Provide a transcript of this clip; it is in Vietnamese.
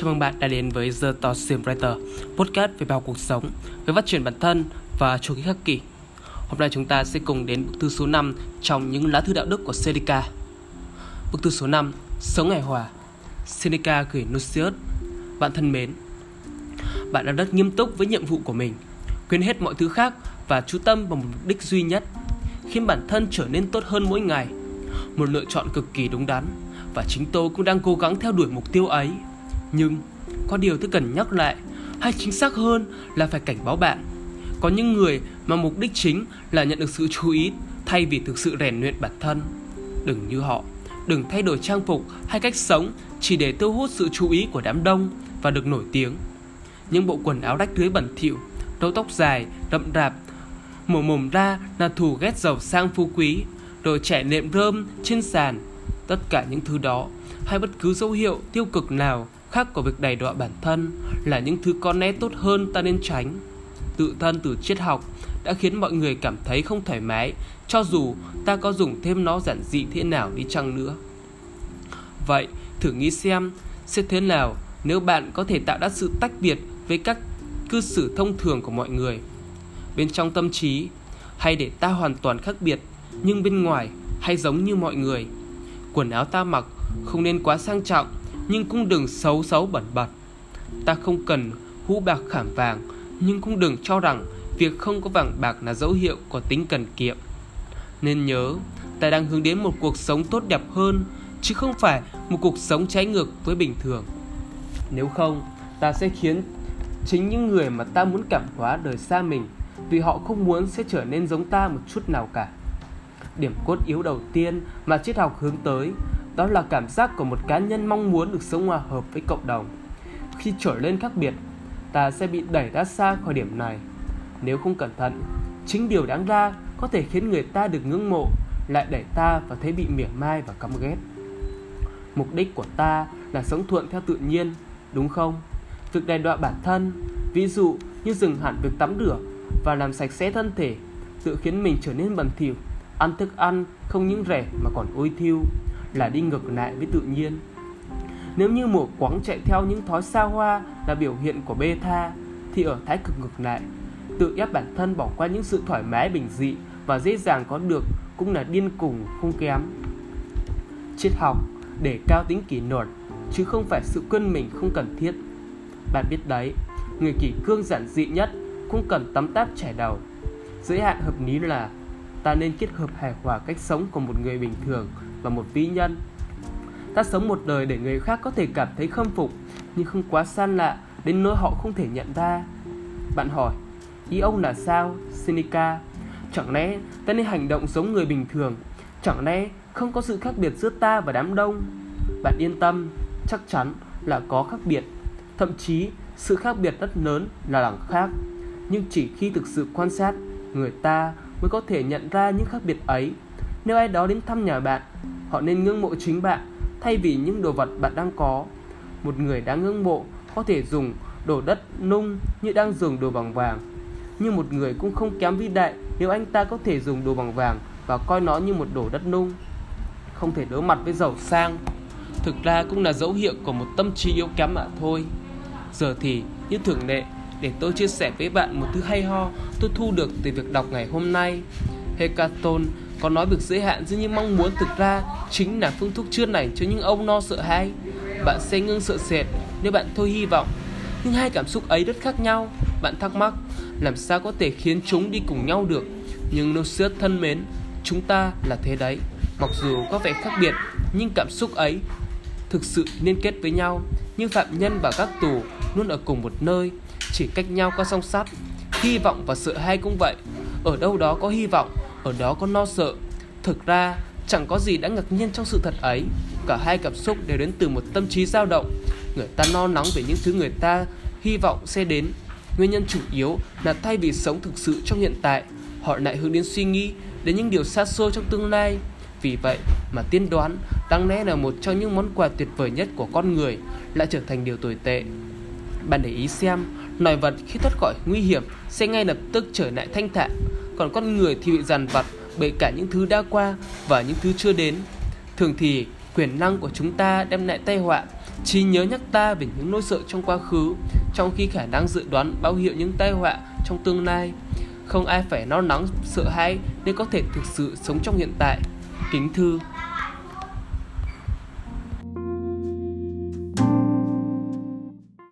Chào mừng bạn đã đến với The Thought Writer, podcast về bao cuộc sống, về phát triển bản thân và chủ nghĩa khắc kỷ. Hôm nay chúng ta sẽ cùng đến bức thư số 5 trong những lá thư đạo đức của Seneca. Bức thư số 5, Sống ngày hòa. Seneca gửi Lucius, bạn thân mến. Bạn đã rất nghiêm túc với nhiệm vụ của mình, quên hết mọi thứ khác và chú tâm vào một mục đích duy nhất, khiến bản thân trở nên tốt hơn mỗi ngày. Một lựa chọn cực kỳ đúng đắn và chính tôi cũng đang cố gắng theo đuổi mục tiêu ấy. Nhưng có điều tôi cần nhắc lại, hay chính xác hơn là phải cảnh báo bạn. Có những người mà mục đích chính là nhận được sự chú ý thay vì thực sự rèn luyện bản thân. Đừng như họ, đừng thay đổi trang phục hay cách sống chỉ để thu hút sự chú ý của đám đông và được nổi tiếng. Những bộ quần áo rách rưới bẩn thỉu, râu tóc dài, rậm rạp, mồm mồm ra là thù ghét giàu sang phú quý, rồi trẻ nệm rơm trên sàn. Tất cả những thứ đó hay bất cứ dấu hiệu tiêu cực nào khác của việc đày đọa bản thân là những thứ có né tốt hơn ta nên tránh. Tự thân từ triết học đã khiến mọi người cảm thấy không thoải mái cho dù ta có dùng thêm nó giản dị thế nào đi chăng nữa. Vậy, thử nghĩ xem sẽ thế nào nếu bạn có thể tạo ra sự tách biệt với các cư xử thông thường của mọi người. Bên trong tâm trí, hay để ta hoàn toàn khác biệt, nhưng bên ngoài hay giống như mọi người. Quần áo ta mặc không nên quá sang trọng nhưng cũng đừng xấu xấu bẩn bật. Ta không cần hũ bạc khảm vàng, nhưng cũng đừng cho rằng việc không có vàng bạc là dấu hiệu của tính cần kiệm. Nên nhớ, ta đang hướng đến một cuộc sống tốt đẹp hơn, chứ không phải một cuộc sống trái ngược với bình thường. Nếu không, ta sẽ khiến chính những người mà ta muốn cảm hóa đời xa mình vì họ không muốn sẽ trở nên giống ta một chút nào cả. Điểm cốt yếu đầu tiên mà triết học hướng tới đó là cảm giác của một cá nhân mong muốn được sống hòa hợp với cộng đồng. Khi trở lên khác biệt, ta sẽ bị đẩy ra xa khỏi điểm này. Nếu không cẩn thận, chính điều đáng ra có thể khiến người ta được ngưỡng mộ lại đẩy ta vào thế bị mỉa mai và căm ghét. Mục đích của ta là sống thuận theo tự nhiên, đúng không? Việc đe đọa bản thân, ví dụ như dừng hẳn việc tắm rửa và làm sạch sẽ thân thể, tự khiến mình trở nên bẩn thỉu, ăn thức ăn không những rẻ mà còn ôi thiêu, là đi ngược lại với tự nhiên. Nếu như mùa quáng chạy theo những thói xa hoa là biểu hiện của bê tha, thì ở thái cực ngược lại, tự ép bản thân bỏ qua những sự thoải mái bình dị và dễ dàng có được cũng là điên cùng không kém. Triết học để cao tính kỷ luật chứ không phải sự quên mình không cần thiết. Bạn biết đấy, người kỷ cương giản dị nhất cũng cần tắm táp trải đầu. Giới hạn hợp lý là ta nên kết hợp hài hòa cách sống của một người bình thường và một vĩ nhân. Ta sống một đời để người khác có thể cảm thấy khâm phục nhưng không quá san lạ đến nỗi họ không thể nhận ra. Bạn hỏi, ý ông là sao, Seneca? Chẳng lẽ ta nên hành động giống người bình thường? Chẳng lẽ không có sự khác biệt giữa ta và đám đông? Bạn yên tâm, chắc chắn là có khác biệt. Thậm chí sự khác biệt rất lớn là đẳng khác. Nhưng chỉ khi thực sự quan sát, người ta mới có thể nhận ra những khác biệt ấy. Nếu ai đó đến thăm nhà bạn, họ nên ngưỡng mộ chính bạn thay vì những đồ vật bạn đang có. Một người đáng ngưỡng mộ có thể dùng đồ đất nung như đang dùng đồ bằng vàng. Nhưng một người cũng không kém vĩ đại nếu anh ta có thể dùng đồ bằng vàng và coi nó như một đồ đất nung. Không thể đối mặt với giàu sang. Thực ra cũng là dấu hiệu của một tâm trí yếu kém mà thôi. Giờ thì, như thường lệ, để tôi chia sẻ với bạn một thứ hay ho tôi thu được từ việc đọc ngày hôm nay. Hecaton có nói việc giới hạn giữa những mong muốn thực ra chính là phương thuốc chữa lành cho những ông no sợ hãi. Bạn sẽ ngưng sợ sệt nếu bạn thôi hy vọng. Nhưng hai cảm xúc ấy rất khác nhau. Bạn thắc mắc làm sao có thể khiến chúng đi cùng nhau được. Nhưng Nosius thân mến, chúng ta là thế đấy. Mặc dù có vẻ khác biệt, nhưng cảm xúc ấy thực sự liên kết với nhau. Như phạm nhân và các tù luôn ở cùng một nơi, chỉ cách nhau qua song sắt. Hy vọng và sợ hãi cũng vậy. Ở đâu đó có hy vọng, ở đó có lo sợ. Thực ra, chẳng có gì đã ngạc nhiên trong sự thật ấy. Cả hai cảm xúc đều đến từ một tâm trí dao động. Người ta no nóng về những thứ người ta hy vọng sẽ đến. Nguyên nhân chủ yếu là thay vì sống thực sự trong hiện tại, họ lại hướng đến suy nghĩ đến những điều xa xôi trong tương lai. Vì vậy mà tiên đoán đáng lẽ là một trong những món quà tuyệt vời nhất của con người lại trở thành điều tồi tệ. Bạn để ý xem, loài vật khi thoát khỏi nguy hiểm sẽ ngay lập tức trở lại thanh thản, còn con người thì bị dằn vặt bởi cả những thứ đã qua và những thứ chưa đến. Thường thì quyền năng của chúng ta đem lại tai họa Chỉ nhớ nhắc ta về những nỗi sợ trong quá khứ, trong khi khả năng dự đoán báo hiệu những tai họa trong tương lai. Không ai phải lo no lắng sợ hãi nên có thể thực sự sống trong hiện tại. Kính thư